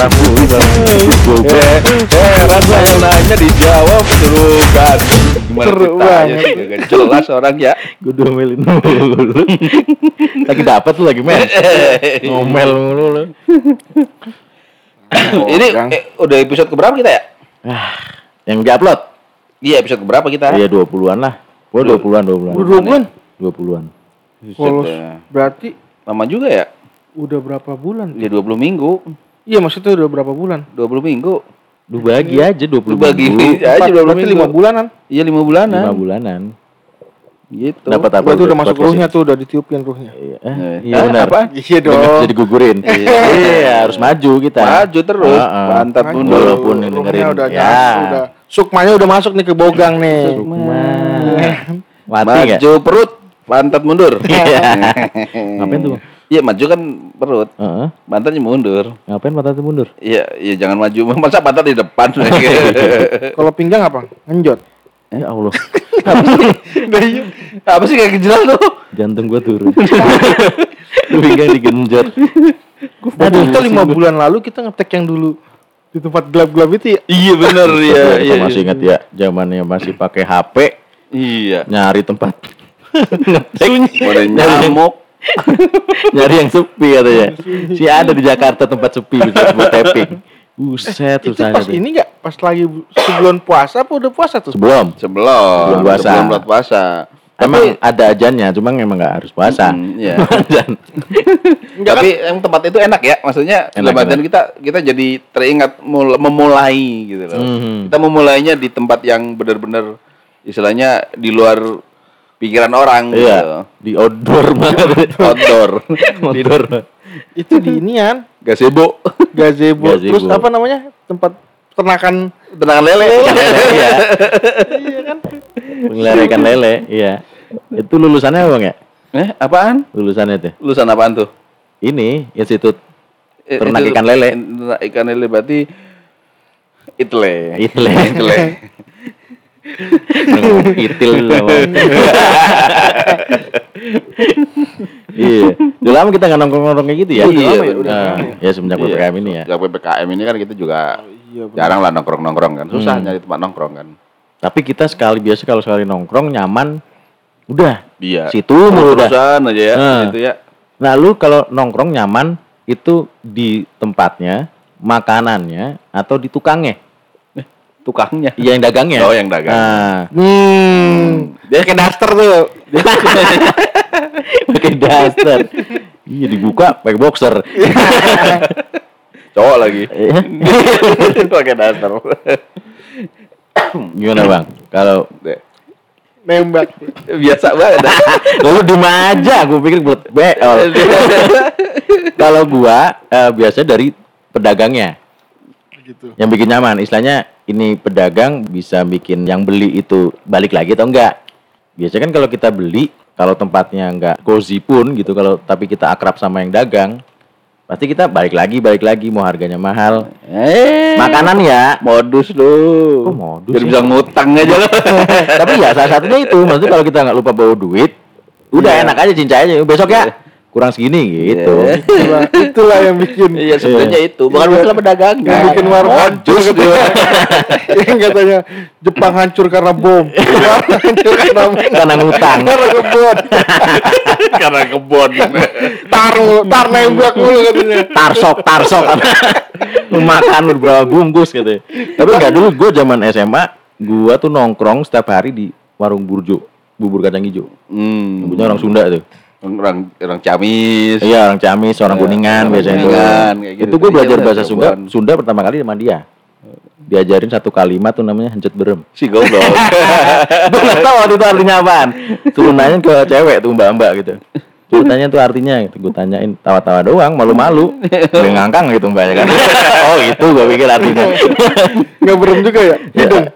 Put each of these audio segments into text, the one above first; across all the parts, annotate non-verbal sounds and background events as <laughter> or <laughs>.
Eh, yang nanya dijawab. Gimana Seru ceritanya banget. sih? Gak jelas orang ya. Gue domelin mulu. lagi dapat tuh lagi men. Ngomel mulu lu. <coughs> Ini eh, udah episode keberapa kita ya? Ah, yang diupload? Iya, episode keberapa kita? Iya 20-an lah. Gua 20-an, 20-an. Udah dua bulan. 20-an. Buset Kalau dah. berarti Lama juga ya? udah berapa bulan? Ya 20 minggu. Iya maksudnya udah berapa bulan? 20 minggu. Lu bagi aja 20 Lu bagi minggu. aja Empat, 20 berarti minggu. lima bulanan. Iya, 5 bulanan. 5 bulanan. Gitu. Dapat apa? Berarti udah masuk ruhnya tuh, udah ditiupin ruhnya. Iya, Eh, iya ah, benar. apa? Iya Jangan Jadi gugurin. Iya, harus maju kita. Maju terus. Ah. Pantat Maju. mundur. Walaupun dengerin. udah Ya. nyatu, udah. Sukmanya udah masuk nih ke bogang nih. Sukma. Mati? Maju perut, pantat mundur. Iya. <laughs> Ngapain tuh? Iya, maju kan perut, Heeh. pantatnya mundur. Ngapain tuh mundur? Iya, iya jangan maju. <laughs> Masa pantat di depan? <laughs> Kalau pinggang apa? Ngenjot. Ya Allah, <laughs> Apa sih kayak jelas tuh? jantung gua turun. Pinggang digenjot. Aduh, kita lima bulan lalu kita ngetek yang dulu di tempat gelap-gelap itu ya. Iya bener iya. Kita iya. masih ingat ya, zamannya masih pakai HP, Iya. nyari tempat Ada nyamuk. <laughs> nyari yang sepi katanya. Si ada di Jakarta tempat sepi bisa buat tapping. Buset Itu susahnya pas tuh. ini nggak? Pas lagi sebelum puasa apa udah puasa tuh? Sebelum. Sebelum. Sebelum puasa. Sebelum puasa. Emang ada ajannya, cuma emang nggak harus puasa. Iya. <laughs> Enggak Tapi yang tempat itu enak ya, maksudnya Enak, enak. kita kita jadi teringat mul- memulai gitu loh. Mhm. Kita memulainya di tempat yang benar-benar istilahnya di luar pikiran orang gitu. iya, di outdoor banget. Outdoor. <laughs> outdoor. itu di inian Gazebo. gazebo. Gazebo. Terus apa namanya? Tempat ternakan Tenangan lele. iya. Pengelarikan lele, iya. Itu lulusannya apa Bang ya? Eh, apaan? Lulusannya tuh. Lulusan apaan tuh? Ini Institut Eh, Ternak itu- ikan lele. Ternak ikan lele berarti itle. Itle. Itle. <laughs> Itil. <laughs> Iya. Udah lama kita nggak nongkrong-nongkrong kayak gitu ya. Udah lama ya, udah Nah, ya. ya semenjak PPKM ini ya. Sejak PPKM ini kan kita juga Iya, benar. jarang lah nongkrong-nongkrong kan. Susah Hmm. nyari tempat nongkrong kan. Tapi kita sekali biasa kalau sekali nongkrong nyaman, udah Iya. situ mulu udah. Aja ya. Nah. Itu ya. Nah, lu kalau nongkrong nyaman itu di tempatnya, makanannya atau di tukangnya? Tukangnya. Iya yang dagangnya. Oh, yang dagang. Nah, Hmm, dia kayak daster tuh. <laughs> pakai daster. Iya dibuka pakai boxer. <laughs> Cowok lagi. Iya. <laughs> Pakai daster. Gimana bang? Kalau Nembak. Biasa banget. lu di aja, gue pikir buat beol. Kalau gua eh, biasanya dari pedagangnya Gitu. yang bikin nyaman. Istilahnya ini pedagang bisa bikin yang beli itu balik lagi atau enggak. Biasanya kan kalau kita beli, kalau tempatnya enggak cozy pun gitu, kalau tapi kita akrab sama yang dagang, pasti kita balik lagi, balik lagi mau harganya mahal. Eh. Makanan ya, Modus lu. Kok modus Biar sih? bisa ngutang aja lu. <laughs> tapi ya salah satunya itu maksudnya kalau kita nggak lupa bawa duit udah Iya. enak aja cincai aja besok ya kurang segini gitu. Iya. Itulah, itulah yang bikin Iya sebenarnya itu. Bukan Iya. masalah pedagang. yang bikin warung hancur katanya. <laughs> yang katanya Jepang hancur karena bom. Hancur karena karena ngutang. Karena kebun <laughs> karena kebon. taruh tar nembak mulu katanya. Tarsok tarsok. <laughs> Lu makan lu berapa bungkus gitu tapi nggak dulu gue zaman SMA gua tuh nongkrong setiap hari di warung burjo bubur kacang hijau. Hmm. punya orang Sunda tuh orang orang Camis. iya orang Ciamis orang Iya, Kuningan orang biasanya Kuningan, kayak gitu. itu gue Iya, belajar bahasa Sunda. Sunda pertama kali sama dia. Diajarin satu kalimat tuh namanya hancet berem. Si goblok. <laughs> gue nggak tahu waktu itu artinya apaan. Suruh nanya ke cewek tuh mbak mbak gitu. Suruh tanya tuh artinya gitu. Gue tanyain tawa-tawa doang malu-malu. Dia ngangkang gitu mbaknya kan. <laughs> Oh itu gue pikir artinya. Nggak berem juga ya? Hidung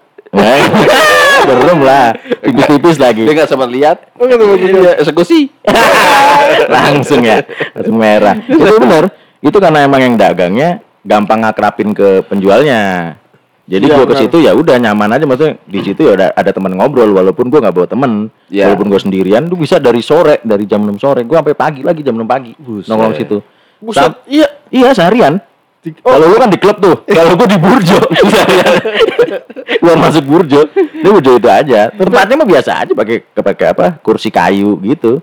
Berem lah. Tipis-tipis lagi. Dia nggak sempat lihat. oh nggak Iya, eksekusi. <laughs> langsung ya langsung merah. Itu bener itu karena emang yang dagangnya gampang ngakrapin ke penjualnya. Jadi Iya, gua ke benar. situ ya udah nyaman aja. Maksudnya di situ ya ada ada teman ngobrol walaupun gua nggak bawa temen Iya. walaupun gua sendirian tuh bisa dari sore dari jam 6 sore. Gua sampai pagi lagi jam 6 pagi. Buset. nongkrong situ. Buset Sam- iya. Iya seharian Kalau lu kan di klub tuh, kalau gua di Burjo. <laughs> gua masuk Burjo, ini Burjo itu aja. Tempatnya mah biasa aja pakai pakai apa? Kursi kayu gitu.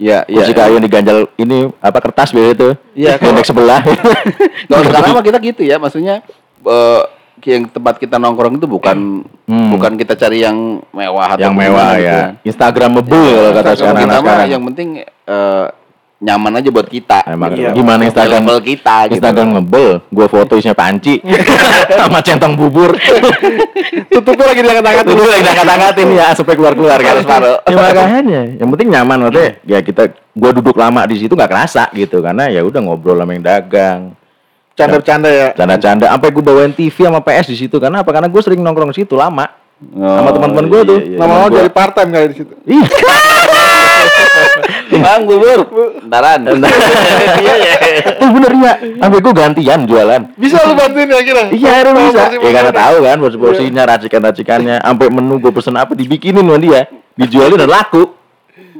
Iya, iya. Kursi kayu yang diganjal ini apa kertas biasa itu. Iya, naik sebelah. <laughs> Kalau sekarang mah kita gitu ya, maksudnya eh yang tempat kita nongkrong itu bukan Hmm. bukan kita cari yang mewah atau yang mewah gitu ya. Instagramable kalau kata Kalau sekarang kita mah sekarang. yang penting eh, nyaman aja buat kita. Emang Iya. gimana Instagram Level kita gitu. Instagram ngebel, gua foto isinya panci <laughs> sama centong bubur. Tutupnya lagi diangkat-angkat Itu lagi angkat-angkatin ya supaya keluar-keluar kan. Harus paruh. Ya makanya, yang penting nyaman maksudnya. Ya kita gua duduk lama di situ nggak kerasa gitu karena ya udah ngobrol sama yang dagang. Canda-canda ya. Canda-canda sampai gua bawain TV sama PS di situ karena apa? Karena gua sering nongkrong di situ lama. Oh, Sama teman-teman gua tuh. iya, iya. Lama-lama jadi part time kali di situ. Ih, <laughs> Bang bubur, bentaran. Iya ya. eh bener ya. Sampai gua gantian jualan. Bisa lu bantuin ya kira? Iya, akhirnya Tahu bisa. Ya karena tahu kan porsi-porsinya, racikan-racikannya, sampai menu gue pesen apa dibikinin sama dia, dijualin dan laku.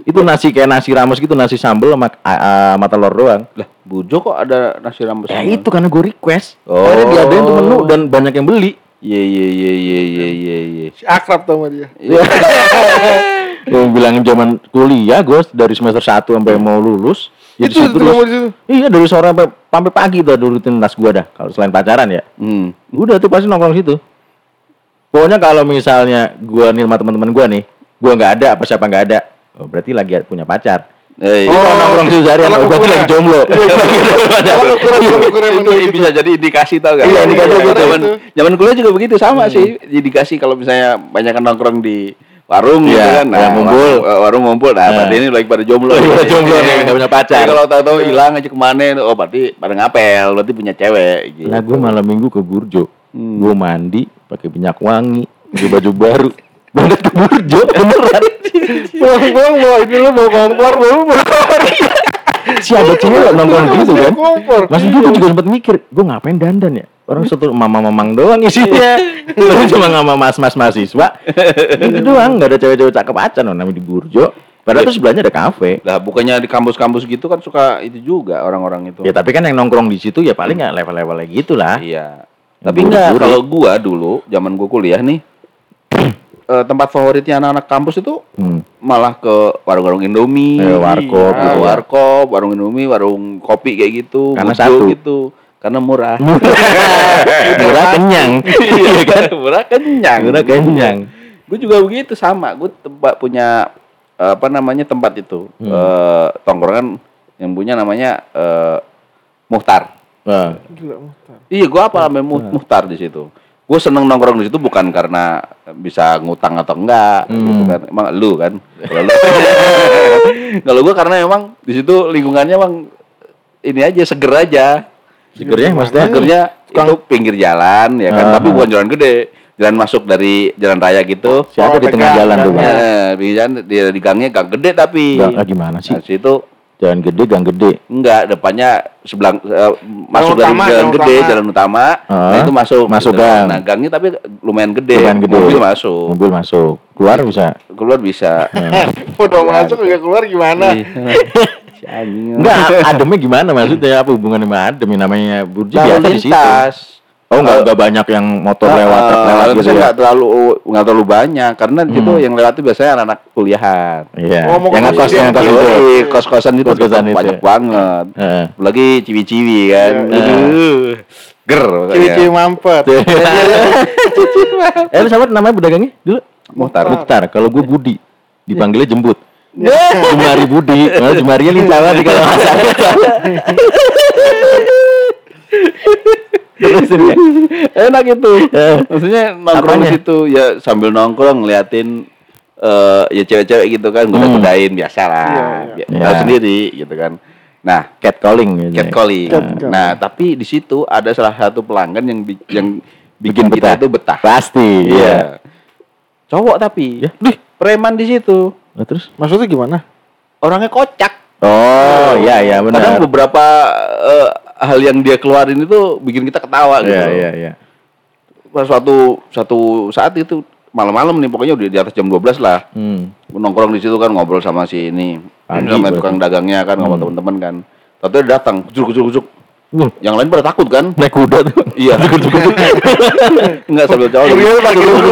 Itu nasi kayak nasi rames gitu, nasi sambel sama, uh, sama telur doang. Lah, Bujo kok ada nasi rambut Ya itu karena gue request. Oh. Akhirnya diadain tuh menu dan banyak yang beli. Iya iya iya iya iya iya iya. Si akrab tau sama dia. <laughs> Gue bilang zaman kuliah gue dari semester 1 sampai mau lulus. ya itu terus. di situ. Iya dari sore sampai sampai pagi tuh ada rutinitas gue dah. Kalau selain pacaran ya, Hmm. udah tuh pasti nongkrong situ. Pokoknya kalau misalnya gue nih sama teman-teman gue nih, gue nggak ada apa siapa nggak ada, oh, berarti lagi punya pacar. Eh, Oh, kalau nongkrong situ seharian, oh, ukuran. lagi jomblo. Itu bisa jadi indikasi tau gak? Iya, indikasi gitu. Zaman, zaman kuliah juga begitu sama sih. Indikasi kalau misalnya banyak nongkrong di warung gitu Iya, kan. ya, ngumpul. Warung, warung ngumpul. Nah, Nah. berarti ini lagi pada jomblo. Lagi pada jomblo nih, nggak punya pacar. Jadi kalau tahu-tahu hilang aja ke mana, oh berarti pada ngapel, berarti punya cewek gitu. Lah gue malam minggu ke Burjo, Hmm. gue mandi pakai minyak wangi, pakai baju baru, <laughs> berangkat ke Burjo beneran. Pulang-pulang bawa ini lu bawa kompor, bawa bawa kompor. <laughs> Si ada cewek nongkrong gitu kan. Kompor. Mas gue juga sempat mikir, gue ngapain dandan ya? Orang satu mama-mamang doang isinya. Lalu <laughs> cuma sama mas-mas mahasiswa. Itu doang, nggak ada cewek-cewek cakep acan loh namanya di Burjo. Padahal tuh sebelahnya ada kafe. Lah bukannya di kampus-kampus gitu kan suka itu juga orang-orang itu. Ya tapi kan yang nongkrong di situ ya paling ya level-levelnya gitu lah. Iya. Tapi enggak kalau gua dulu zaman gua kuliah nih <clears throat> eh, tempat favoritnya anak-anak kampus itu Hmm. malah ke warung-warung Indomie, Eh, warkop Iya, ya. warkop, warung Indomie, warung kopi kayak gitu, Karena satu. gitu. Karena murah. Murah <laughs> kenyang. <laughs> Iya kan? murah kenyang. Murah kenyang. Gue juga begitu sama. Gue tempat punya apa namanya tempat itu Hmm. eh, tongkrongan yang punya namanya eh, Muhtar. Nah, Gila, Muhtar. Iya, gua apa namanya Mu- Muhtar di situ. Gue seneng nongkrong di situ bukan karena bisa ngutang atau enggak, Hmm. gitu kan. Emang lu kan. Kalau <laughs> gue karena emang di situ lingkungannya emang ini aja seger aja. Segernya maksudnya? Segernya itu pinggir jalan ya kan, Ah. tapi bukan jalan gede, jalan masuk dari jalan raya gitu. Siapa Oh, di tengah jalan tuh, Bang? Eh, di jalan di, di gangnya gang gede tapi. Gang- ah, gimana sih? Nah, situ Jalan gede, gang gede. Enggak, depannya sebelah eh, masuk dari utama, jalan jalan gede, utama. jalan utama. Ah, nah, itu masuk masuk gitu. gang. Nah, gangnya tapi lumayan gede. Lumayan gede. Mobil masuk. Mobil masuk. Keluar bisa. Keluar bisa. <laughs> Udah masuk juga keluar gimana? Iya. Si anjing. Enggak, ademnya gimana maksudnya? Apa hubungannya sama adem? Namanya Burji biasa di situ. Oh, enggak enggak banyak yang motor lewat Ah, lewat gitu ya. nggak terlalu nggak terlalu banyak karena Hmm. yang lewat itu biasanya anak-anak kuliahan. Iya. Oh, yang Burji, yang ngekos Burji. itu. Yoi, kos-kosan itu Kos-kosan itu. banyak banget. Heeh. Apalagi ciwi-ciwi kan. Iya, iya. Aduh. Ger. <laughs> Ciwi-ciwi mampet. Eh, lu siapa namanya pedagangnya dulu? Muhtar. Muhtar. Kalau gue Budi. Dipanggilnya jembut. Jemari Budi. Malah jemarinya lincah banget kalau masak. Terus ini. Enak itu. Eh. Maksudnya nongkrong di situ ya sambil nongkrong ngeliatin eh ya cewek-cewek gitu kan goda-godain biasa lah. Iya, Ya, iya. tahu sendiri gitu kan. Nah, Catcalling gitu. catcalling. Catcalling. Nah, tapi di situ ada salah satu pelanggan yang bi- yang bikin, Bikin kita betah. itu betah. Pasti. Iya. Iya. Cowok tapi. Ya. Dih, preman di situ. Nah, terus? Maksudnya gimana? Orangnya kocak. Oh, iya iya Kadang benar. beberapa eh, hal yang dia keluarin itu bikin kita ketawa gitu. Iya iya iya. Pas suatu satu saat itu malam-malam nih pokoknya udah di atas jam 12 lah. Hmm. nongkrong di situ kan ngobrol sama si ini Pagi sama berarti. tukang dagangnya kan ngobrol Hmm. teman-teman kan. Tahu dia datang, kucuk kucuk kucuk. Wah, Yang lain pada takut kan? naik kuda tuh. Iya. Enggak sambil coli. Iya, pakai dulu.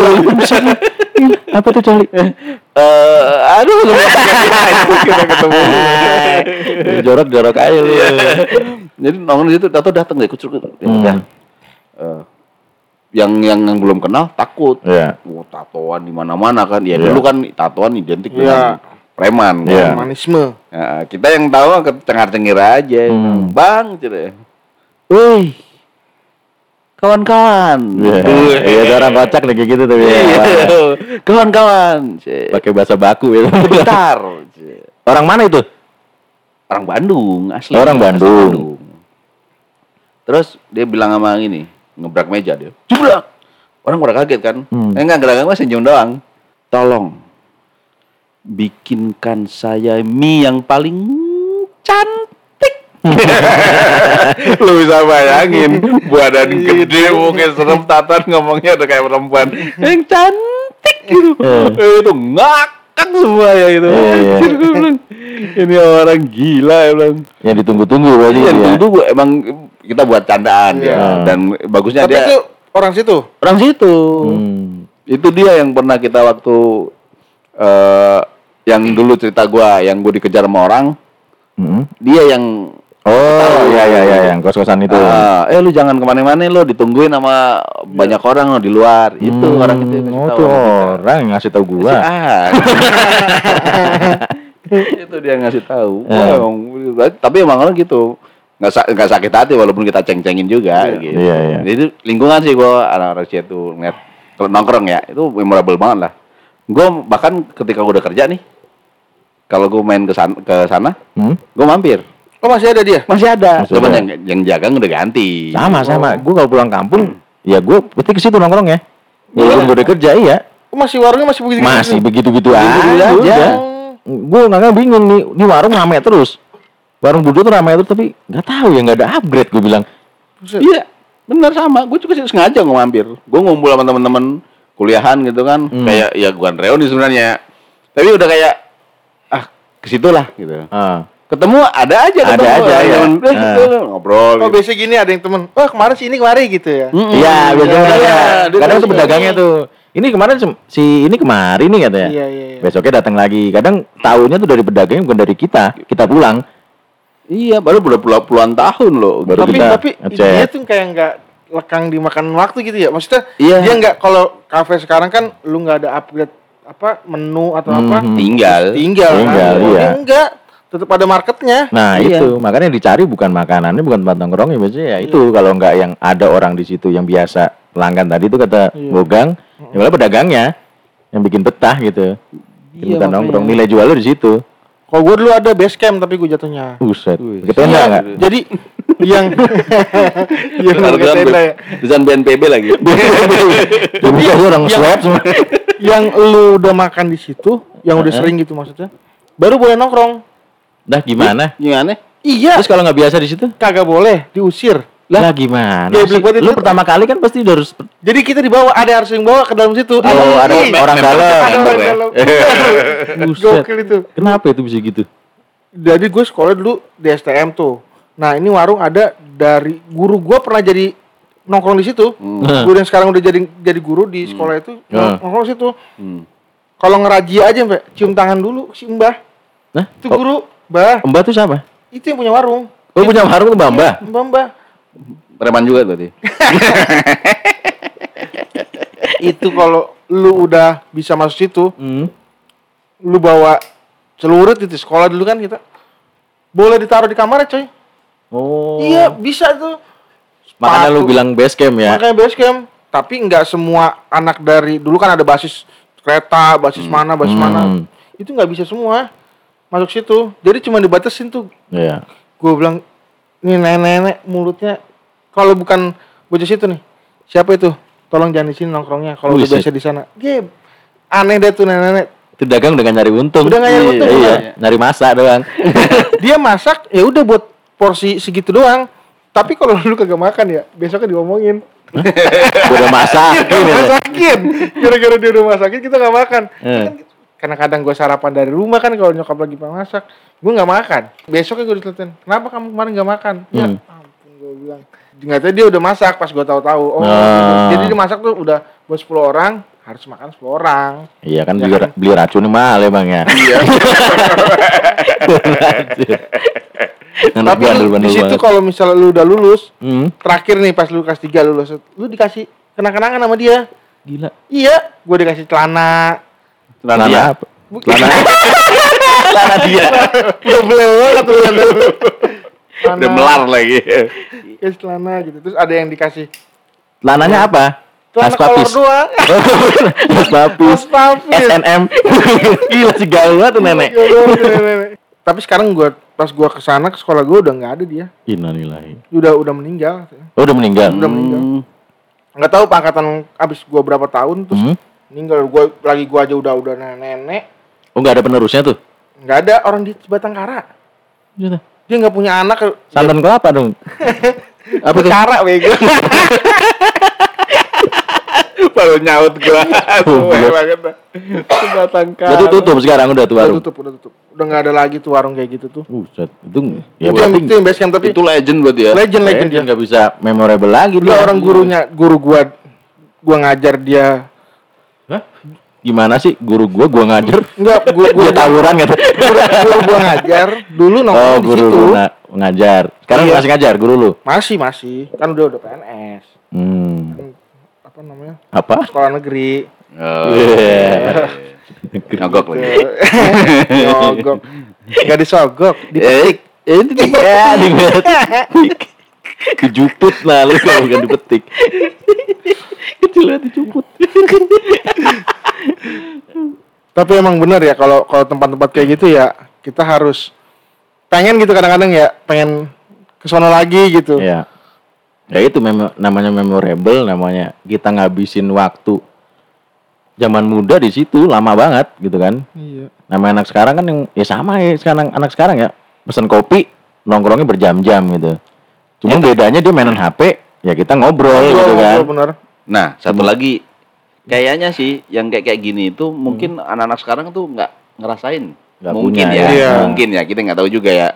Apa tuh coli? Eh, aduh, lu kita ketemu. Jorok-jorok aja lu. Jadi nongol di situ, tato datang deh, kucur ya Hmm. udah. Eh, yang yang yang belum kenal takut. Iya. Wah, tatoan di mana-mana kan. Ya Iya. dulu kan tatoan identik Iya. dengan preman kan. Iya. Humanisme. Ya, kita yang tahu ke cengar-cengir aja. Hmm. Bang, cire. Wih. Kawan-kawan. Iya, iya ada orang kocak kayak gitu tuh. Iya. ya. Kawan-kawan. Pakai bahasa baku ya. Bentar. Orang mana itu? Orang Bandung asli. Orang Asli Bandung. Terus dia bilang sama ini, ngebrak meja dia. Jebrak. Orang pada kaget kan. Hmm. Eh enggak gerak mas senyum doang. Tolong bikinkan saya mie yang paling cantik. <laughs> Lu bisa bayangin badan gede mungkin serem tatan ngomongnya udah kayak perempuan yang cantik gitu. Eh, itu ngakak semua ya itu. Iya, iya. <laughs> Anjir, bilang, Ini orang gila ya bilang. Yang ditunggu-tunggu Iya, ya. dulu emang kita buat candaan Iya. ya dan bagusnya Tapi dia itu orang situ. orang situ. Hmm. Itu dia yang pernah kita waktu eh yang dulu cerita gua yang gua dikejar sama orang, Hmm. dia yang Oh, iya iya iya yang kos-kosan itu. Ah, eh lu jangan ke mana-mana lo ditungguin sama banyak orang lo di luar. Itu Hmm, orang itu yang ngasih Oh, tahu tuh orang yang ngasih tahu gua. <laughs> Itu dia yang ngasih tahu. Eh. Wah, emang, tapi emang orang gitu. Nggak, sa- nggak sakit hati walaupun kita ceng-cengin juga Iya. gitu. Iya, iya. Jadi lingkungan sih gua anak-anak situ ngeliat kalau nongkrong ya, itu memorable banget lah. Gua bahkan ketika gua udah kerja nih, kalau gua main ke sana, ke sana, Hmm? gua mampir. Oh masih ada dia? Masih ada. Masih Cuman ada. yang yang jaga udah ganti. Sama sama. Oh. Gua kalau pulang kampung, ya gua pasti ke situ nongkrong ya. Walaupun gua udah kerja iya. Oh, masih warungnya masih begitu. Masih begitu-gitu Begitu aja. aja. Gue nggak bingung nih, ini warung rame terus. Warung Budo tuh rame terus tapi nggak tahu ya nggak ada upgrade gue bilang. Iya, benar sama. Gue juga sih sengaja nggak mampir. Gue ngumpul sama teman-teman kuliahan gitu kan. Hmm. Kayak ya bukan reuni sebenarnya. Tapi udah kayak ah ke situ lah gitu. Ah. Ketemu ada aja Ada ketemu. aja, ya. Temen, eh, gitu, ngobrol. Oh gitu. biasa gini ada yang temen. Oh kemarin sih ini kemarin gitu ya. Iya, biasanya Iya, pedagangnya. dia Kadang tuh pedagangnya tuh. Ini kemarin si ini kemarin nih katanya. Iya iya iya. Besoknya datang lagi. Kadang tahunya tuh dari pedagangnya bukan dari kita. Kita pulang. Iya, baru udah puluhan, puluhan tahun loh. Baru tapi kita tapi ngecek. dia tuh kayak nggak lekang dimakan waktu gitu ya. Maksudnya Iya. dia nggak kalau kafe sekarang kan lu nggak ada upgrade apa menu atau apa Mhm. Tinggal. tinggal Tinggal, kan. iya. Enggak tetap ada marketnya. Nah Iya. itu makanya yang dicari bukan makanannya bukan tempat nongkrongnya biasanya ya itu kalau nggak yang ada orang di situ yang biasa pelanggan tadi itu kata Iya. Bogang, ya malah pedagangnya yang bikin betah gitu. Bikin Iya, betah nongkrong nilai jualnya di situ. Kalau gue dulu ada base camp tapi gue jatuhnya. Buset. Kita enggak enggak? Jadi yang <laughs> yang tenda ya. Desain BNPB lagi. <laughs> Jadi ya, orang swab semua. yang lu udah makan di situ, yang udah sering gitu maksudnya, baru boleh nongkrong. Dah gimana? Gimana? Iya, Terus kalau nggak biasa di situ? kagak boleh, diusir. Lah gimana? Ya, sih? Lu itu- pertama kali kan pasti udah harus Jadi kita dibawa, ada harus yang bawa ke dalam situ. Oh, ada Ih, orang dalam. ada orang dalam. Gokil itu. Kenapa itu bisa gitu? Jadi gue sekolah dulu di STM tuh. Nah ini warung ada dari guru gue pernah jadi nongkrong di situ. Hmm. Guru yang sekarang udah jadi jadi guru di sekolah itu Hmm. nongkrong di situ. Hmm. Kalau ngerajia aja mbak, cium tangan dulu si mbah. Nah, Itu oh, guru, mbah. Mbak tuh siapa? Itu yang punya warung. Oh punya warung tuh Mbak Mbak. Mbah mbah. Preman juga berarti. <laughs> itu kalau lu udah bisa masuk situ, Hmm. lu bawa celurit itu sekolah dulu kan kita. Boleh ditaruh di kamar coy. Oh. Iya bisa tuh. Makanya lu bilang base camp ya. Makanya base camp. Tapi nggak semua anak dari dulu kan ada basis kereta, basis mana, basis Hmm. mana. Itu nggak bisa semua masuk situ. Jadi cuma dibatasin tuh. Iya. Gue bilang, nih nenek-nenek mulutnya kalau bukan bocah situ nih. Siapa itu? Tolong jangan di sini nongkrongnya. Kalau udah biasa di sana. Gem. Aneh deh tuh nenek-nenek. Itu dagang dengan nyari untung. Udah nggak nyari Iya, untung, Iya, udah. nyari masa doang. <laughs> Dia masak ya udah buat porsi segitu doang. Tapi kalau lu kagak makan ya, besoknya diomongin. Udah masak. Dia <laughs> masakin. Gara-gara dia udah masakin kita nggak makan. Eh. Kan Karena kadang gue sarapan dari rumah kan kalau nyokap lagi masak, gue nggak makan. Besoknya gue diteleponin, kenapa kamu kemarin nggak makan? Ya Hmm. ampun gue bilang. Nggak tahu dia udah masak pas gua tahu-tahu. Oh, Ah. gitu. jadi dia masak tuh udah buat 10 orang, harus makan 10 orang. Iya kan Ya beli, kan? beli racunnya mahal ya bang ya. Iya. <laughs> Tapi lu, di situ kalau misalnya lu udah lulus, Hmm, terakhir nih pas lu kelas 3 lulus, lu dikasih kenang-kenangan sama dia. gila. Iya, gua dikasih celana. Celana Celana <laughs> dia. apa? Celana. Celana dia. Udah tuh celana. Udah melar lagi. Dikasih celana gitu. Terus ada yang dikasih Celananya apa? celana kolor doang. <laughs> Mas Papis. Mas Papis. SNM. <laughs> Gila sih gaul banget tuh nenek. Tapi sekarang gua pas gua ke sana ke sekolah gua udah nggak ada dia. Innalillahi. Udah udah meninggal. Oh, udah meninggal. Udah meninggal. Hmm. Nggak tahu pangkatan abis gua berapa tahun terus Meninggal. Gua lagi gua aja udah udah nenek. Oh, nggak ada penerusnya tuh. Nggak ada orang di Batangkara. Gitu. Dia nggak punya anak. Santan kelapa dong. <laughs> Apa tuh? Cara bego. <laughs> Baru nyaut gua. Iya. banget. Batang Berarti tutup sekarang udah tuh Udah warung. tutup, udah tutup. Udah nggak ada lagi tuh warung kayak gitu tuh. Buset, itu ya itu yang itu yang base camp tapi Itu legend buat dia. legend legend dia. nggak bisa memorable lagi dia. orang gurunya, guru gua gua ngajar dia. Hah? Gimana sih guru gua gua ngajar? Enggak, gua gua Dia tawuran gitu. guru, guru gua ngajar dulu Oh, nongkrong di guru situ. lu nga- ngajar. Sekarang Iya. masih ngajar guru lu. Masih masih, kan udah udah PNS. Hmm. Apa namanya? Apa? Sekolah negeri. Oh. Iya. Nyogok lagi. <laughs> Nyogok. Enggak disogok, Eh, dipetik. itu dia dipetik. <laughs> Dijuput lah lu kalau bukan dipetik. Kecil banget dijuput. Tapi emang bener ya kalau kalau tempat-tempat kayak gitu ya kita harus pengen gitu kadang-kadang ya pengen ke sono lagi gitu. Iya. Ya itu memo- namanya memorable, namanya kita ngabisin waktu zaman muda di situ lama banget gitu kan. Iya. Nama anak sekarang kan yang ya sama ya sekarang anak sekarang ya pesen kopi nongkrongnya berjam-jam gitu. Cuma bedanya dia mainan HP, ya kita ngobrol gitu kan. bener. Nah, satu lagi kayaknya sih yang kayak kayak gini itu mungkin anak-anak sekarang tuh nggak ngerasain. Nggak mungkin punya, ya, ya. Iya. mungkin ya kita nggak tahu juga ya.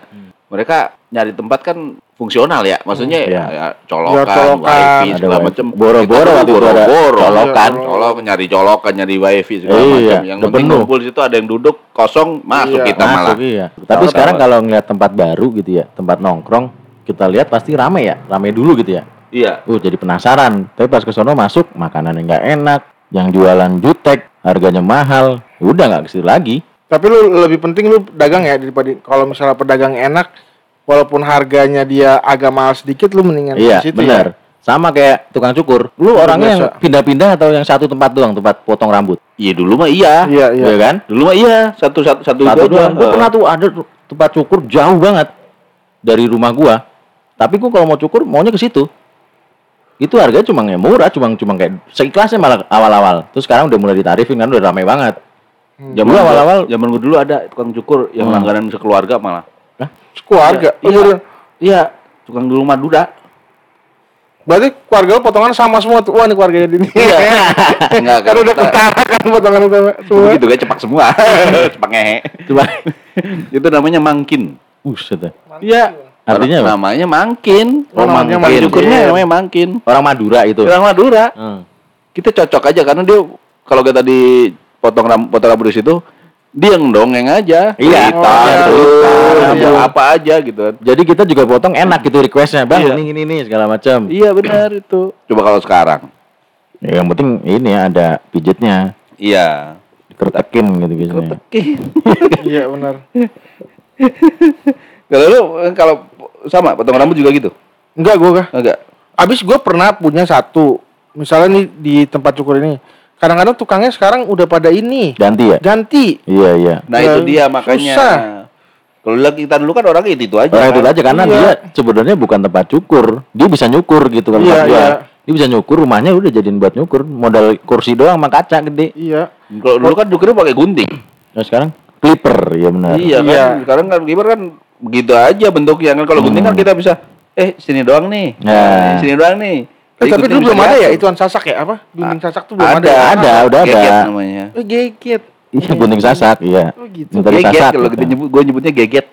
Mereka nyari tempat kan fungsional ya, maksudnya Iya. ya, colokan, Ya, colokan. wifi segala wifi. macam. Boro-boro waktu itu ada boro, colokan. Colok nyari colokan, nyari wifi segala Iya, macam. Yang udah penting penuh. ngumpul di situ ada yang duduk kosong masuk Iya, kita malah. Masuk, iya. Tapi sekarang kalau ngeliat tempat baru gitu ya, tempat nongkrong, kita lihat pasti rame ya, rame dulu gitu ya. Iya. Uh, jadi penasaran. Tapi pas ke sono masuk, makanan yang nggak enak, yang jualan jutek, harganya mahal, ya udah nggak ke situ lagi. Tapi lu lebih penting lu dagang ya daripada kalau misalnya pedagang enak walaupun harganya dia agak mahal sedikit lu mendingan Iya, di situ benar. Sama kayak tukang cukur. Lu orangnya yang pindah-pindah atau yang satu tempat doang, tempat potong rambut? Iya dulu mah iya. ya. Iya, iya. Iya kan? Dulu mah iya, satu satu satu, Satu doang. aja. Gua pernah tuh ada tempat cukur jauh banget dari rumah gua. Tapi gua kalau mau cukur maunya ke situ. Itu harganya cuma ya murah, cuma cuma kayak seikhlasnya malah awal-awal. Terus sekarang udah mulai ditarifin kan udah ramai banget. Hmm. Zaman Dulu awal-awal zaman gua dulu ada tukang cukur yang Hmm. langganan sekeluarga malah. Keluarga. Iya. Oh, bener. Iya, tukang di rumah duda. Berarti keluarga lu potongan sama semua tuh. Wah, ini keluarganya Dini. Iya. <laughs> Enggak kan udah ketara kan potongan utama semua. Begitu kayak cepak semua. <laughs> cepak ngehe. coba. Itu namanya mangkin. Buset. Iya. Artinya apa? Namanya mangkin. Oh, namanya Tukang mangkin. Cukurnya namanya mangkin. Orang Madura itu. Orang Madura. Hmm. Kita cocok aja karena dia kalau kita di potong ram, potong rambut di situ dia yang dongeng aja. Iya. Cerita, Oh, iya. Iya. mau apa aja gitu. Jadi kita juga potong enak gitu requestnya, bang. Iya. Ini ini ini segala macam. Iya benar itu. Coba kalau sekarang. Ya, yang penting ini ya, ada pijetnya, Iya. kertekin gitu biasanya. Ketekin. <laughs> Iya, benar. Kalau lu kalau sama potong rambut juga gitu? Enggak gua kah? Enggak. Abis gue pernah punya satu. Misalnya nih di tempat cukur ini. Kadang-kadang tukangnya sekarang udah pada ini. Ganti ya? Ganti. Iya iya. Nah Ya, itu dia makanya. susah. Kalau lagi kita dulu kan orang itu itu aja. Orang itu kan? aja karena Iya. dia sebenarnya bukan tempat cukur, dia bisa nyukur gitu kan Iya, iya. Dia bisa nyukur, rumahnya udah jadiin buat nyukur, modal kursi doang sama kaca gede. Iya. Kalau dulu kan cukurnya pakai gunting. Nah sekarang clipper ya benar. Iya kan. Iya. Sekarang kan kiper kan begitu aja bentuknya kan. Kalau gunting kan kita bisa eh sini doang nih. Nah. Sini doang nih. Eh, tapi gunting dulu belum ada ya ituan sasak ya apa? Bimbing sasak tuh belum ada, ada. ya? Ada, udah ada. Geget namanya. Eh geget. Iya gunting sasak, iya. Oh gitu. Geget disasak. kalau kita gitu. nyebut gue nyebutnya geget.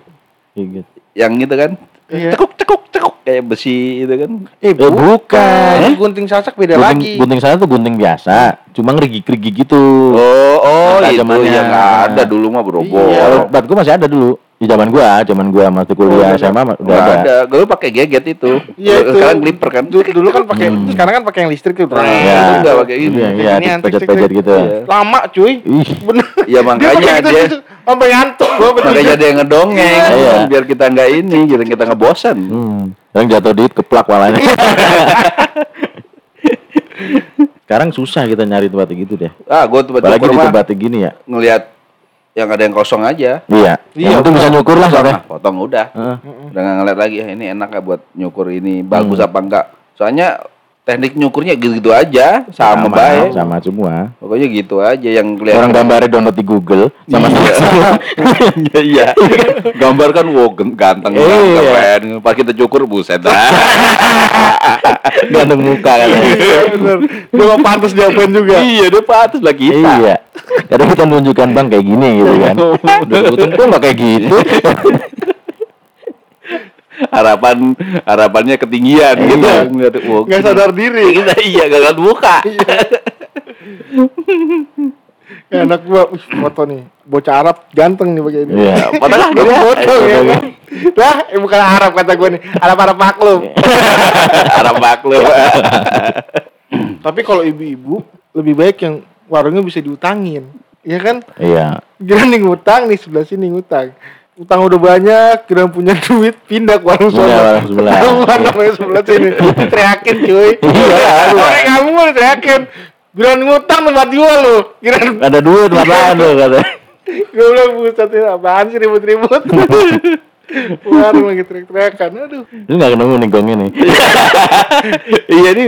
Geget. Yang gitu kan. Iya. Cekuk cekuk cekuk. kayak besi itu kan. Eh, Eh, bukan. Ini gunting sasak beda Gunting, lagi. gunting sana tuh gunting biasa, cuma ngerigi-gerigi gitu. Oh, oh Nah, itu zamannya. yang ada dulu mah berobol. Iya. Kalau bat gua masih ada dulu. Di zaman gua, zaman gua masih kuliah Oh, SMA udah ada. ada. Gue pakai geget itu. Iya itu. Sekarang clipper kan. Dulu, dulu kan pakai, Hmm. sekarang kan pakai yang listrik tuh. Nah, Iya. itu nggak pakai ini. Iya, iya, cek, gitu. Iya. Lama cuy. Ih, Bener. Ya makanya gitu, dia gitu, sampai ngantuk gua betul. makanya dia ngedongeng Iya. biar kita nggak ini, biar kita nggak bosan. hmm. Yang jatuh duit keplak walanya. <laughs> Sekarang susah kita nyari tempat gitu deh. Ah, gue tuh Apalagi di tempat gini ya. ngelihat yang ada yang kosong aja. Iya. Iya, Yang penting bisa nyukur lah soalnya. Nah, potong udah. Heeh. Udah nggak ngeliat lagi "Ah, ini enak gak buat nyukur ini bagus Hmm. apa enggak. Soalnya teknik nyukurnya gitu-gitu aja, sama, baik. Sama semua. Pokoknya gitu aja yang kelihatan. Orang gambarnya download di Google sama Iya. sama. <laughs> Iya, iya. Gambar kan wow ganteng Iya. banget, keren. Pas kita cukur buset dah. <laughs> Ganteng muka kan. Iya bener. Dia mau pantas diapain juga. iya, dia patut lah kita. Iya. Kadang kita nunjukkan bang kayak gini gitu kan. <laughs> Udah kok nggak kayak gitu. Harapan harapannya ketinggian Iya. gitu. Ngeliat, wow, Gak sadar diri. kita <laughs> iya gak lihat muka. Ya, anak gua, foto nih. Bocah Arab ganteng nih pakai ini. Iya. Padahal Dia foto ya Foto. kan. Lah, eh, bukan Arab kata gua nih. Arab-Arab maklum. <laughs> Arab maklum. <laughs> Tapi kalau ibu-ibu lebih baik yang warungnya bisa diutangin. Iya kan? Iya. Nih ngutang nih sebelah sini ngutang. Utang udah banyak, kira punya <laughs> duit, pindah ke warung Pindah sono. warung sebelah. <laughs> Namanya sebelah sini. <laughs> Teriakin cuy. Iya, lu. Orang kamu mau teriakin. Bilang ngutang tempat jual lu. Kira Ada duit masalah tuh kata. gue bilang buset ini apaan sih ribut-ribut. Warung lagi teriak-teriakan. Aduh. Lu nggak ketemu nih gongnya nih. iya nih,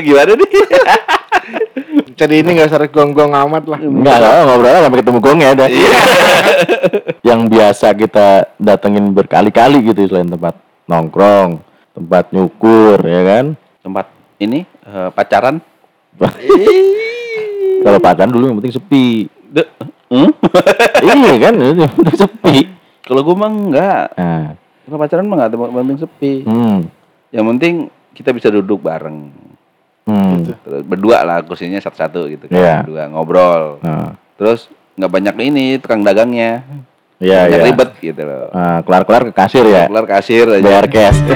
gimana nih? Jadi ini gak usah gong-gong amat lah. Enggak, enggak ngobrol sampai ketemu gongnya ada. <laughs> Yang biasa kita datengin berkali-kali gitu selain tempat nongkrong, tempat nyukur, ya kan? Tempat ini eh, pacaran. <laughs> Kalau pacaran dulu yang penting sepi. De- Hmm? <laughs> iya kan, udah sepi. Kalau gue mah enggak. Nah, Kalau pacaran mah enggak tempat penting sepi. hmm, Yang penting kita bisa duduk bareng. Hmm, Terus berdua lah kursinya satu-satu gitu kan. Iya. Berdua ngobrol. nah, Terus nggak banyak ini tukang dagangnya. iya, Banyak iya. ribet gitu loh. Nah, kelar-kelar ke kasir ya, Kelar kasir aja. bayar cash. <laughs>